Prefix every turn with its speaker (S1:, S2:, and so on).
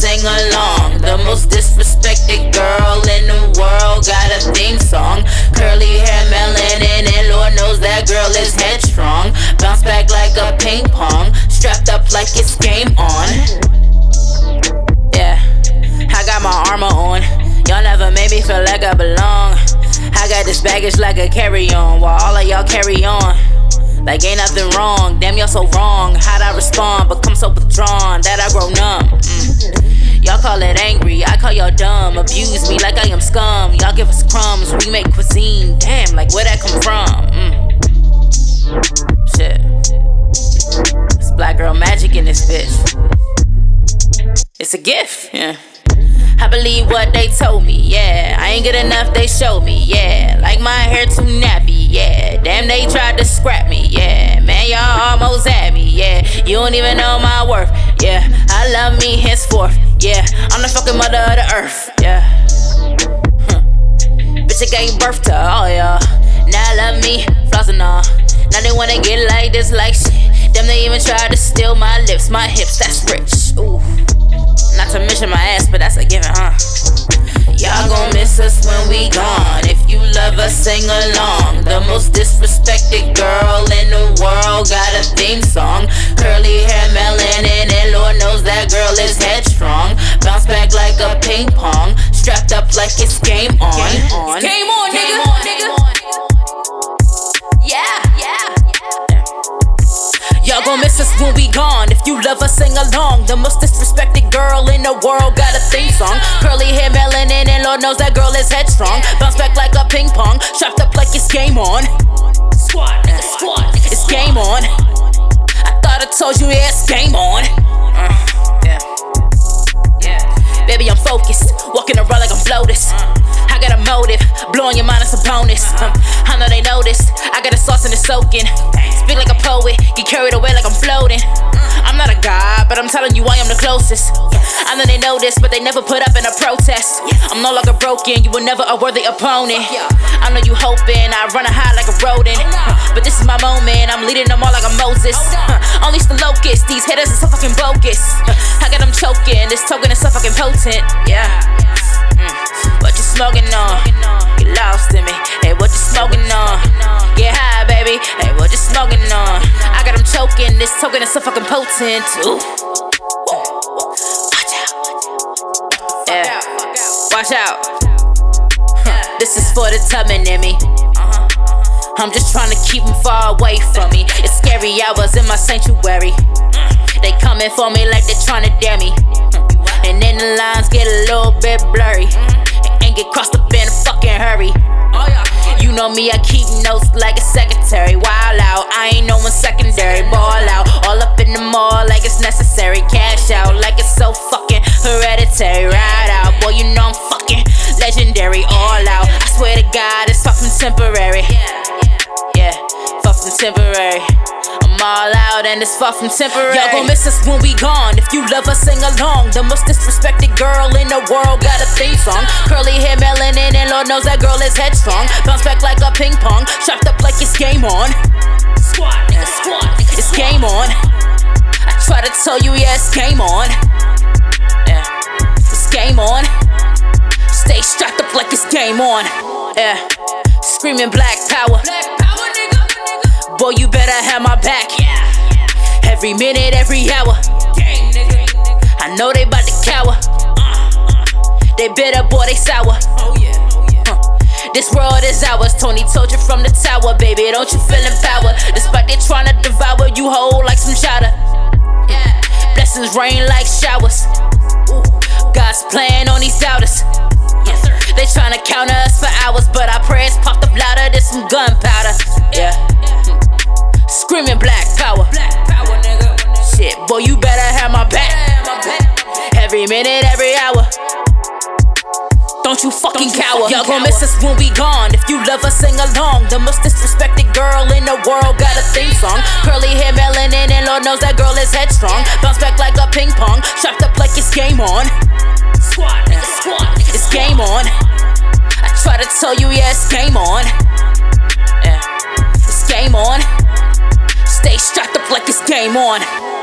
S1: sing along. The most disrespected girl in the world got a theme song. Curly hair, melanin, and Lord knows that girl is headstrong. Bounce back like a ping pong, strapped up like it's game on. Yeah, I got my armor on. Y'all never made me feel like I belong. I got this baggage like a carry on, while all of y'all carry on. Like ain't nothing wrong, damn y'all so wrong. How'd I respond? Become so withdrawn that I grow numb. Mm. Y'all call it angry, I call y'all dumb. Abuse me like I am scum. Y'all give us crumbs, we make cuisine. Damn, like where that come from? Mm. Shit. It's black girl magic in this bitch. It's a gift, yeah. I believe what they told me, yeah. I ain't good enough, they showed me, yeah. Like my hair too nappy, yeah. Damn, they tried to scrap me, yeah. Man, y'all almost at me, yeah. You don't even know my worth, yeah. I love me henceforth, yeah. I'm the fucking mother of the earth, yeah. Huh. Bitch, I gave birth to all y'all. Now I love me, flossing all. Now they wanna get like this, like shit. Them they even try to steal my lips, my hips, that's rich. Ooh. Not to mention my ass, but that's a given, huh? Y'all gon' miss us when we gone. If you love us, sing along. The up like it's game on.
S2: Game on, nigga. Yeah, yeah. Yeah.
S1: Y'all gon' miss us when we gone. If you love us, sing along. The most disrespected girl in the world got a theme song. Curly hair, melanin, and Lord knows that girl is headstrong. Bounce back like a ping pong, strapped up like it's game on.
S2: Squad, nigga, squad, nigga,
S1: It's game on. I thought I told you, yeah, it's game on. Uh, yeah. Baby, I'm focused, walking around like I'm Flotus. I got a motive, blowing your mind is a bonus. Um, I know they noticed, I got a sauce and it's soaking. Speak like a poet, get carried away like I'm floating. I'm not a god, but I'm telling you I am the closest. I know they know this, but they never put up in a protest. I'm no longer broken, you were never a worthy opponent. I know you hoping I run a high like a rodent. But this is my moment, I'm leading them all like a Moses. Unleash the locust, these hitters are so fucking bogus. I got them choking, this token is so fucking potent. Yeah. Mm. What you smoking on? Get lost in me. Hey, what you smoking on? High, baby. Hey, what you smoking on? I got them choking, this token is so fucking potent. Ooh. Watch out. Yeah. Watch out. This is for the tubbing in me. Uh-huh. I'm just trying to keep them far away from me. It's scary hours in my sanctuary. They coming for me like they trying to dare me. And then the lines get a little bit blurry. And get crossed up in a fucking hurry. Oh, You know me, I keep notes like a secretary. Wild out, I ain't no one secondary. Ball out, all up in the mall like it's necessary. Cash out like it's so fucking hereditary. Ride out, boy, you know I'm fucking legendary. All out, I swear to God, it's fucking temporary. Yeah, far from temporary. I'm all out and it's far from temporary. Y'all gon' miss us when we gone. If you love us, sing along. The most disrespected girl in the world got a theme song. Curly hair, melanin, and Lord knows that girl is headstrong. Bounce back like a ping pong, strapped up like it's game on.
S2: Nigga, squad, nigga,
S1: It's game on. I try to tell you, yeah, it's game on. Yeah, it's game on. Stay strapped up like it's game on. Yeah, screaming black power.
S2: Black.
S1: Boy, you better have my back. Every minute, every hour. I know they bout to cower. They bitter, boy, they sour. This world is ours. Tony told you from the tower, baby. Don't you feel empowered? Despite they tryna devour you whole like some chowder. Blessings rain like showers. God's plan on these doubters. They tryna counter us for hours, but our prayers popped up louder than some gunpowder. Yeah. Screaming black power.
S2: Black power, nigga.
S1: Shit, boy, you better have my back.
S2: Damn, my back.
S1: Every minute, every hour. Don't you fucking cower. Y'all gon' miss us when we gone. If you love us, sing along. The most disrespected girl in the world got a theme song. Curly hair, melanin, and Lord knows that girl is headstrong. Bounce back like a ping pong, strapped up like it's game on.
S2: Squad, nigga, squad, nigga,
S1: It's game on. I try to tell you, yeah, it's game on. Yeah, it's game on. Stay strapped up like it's game on.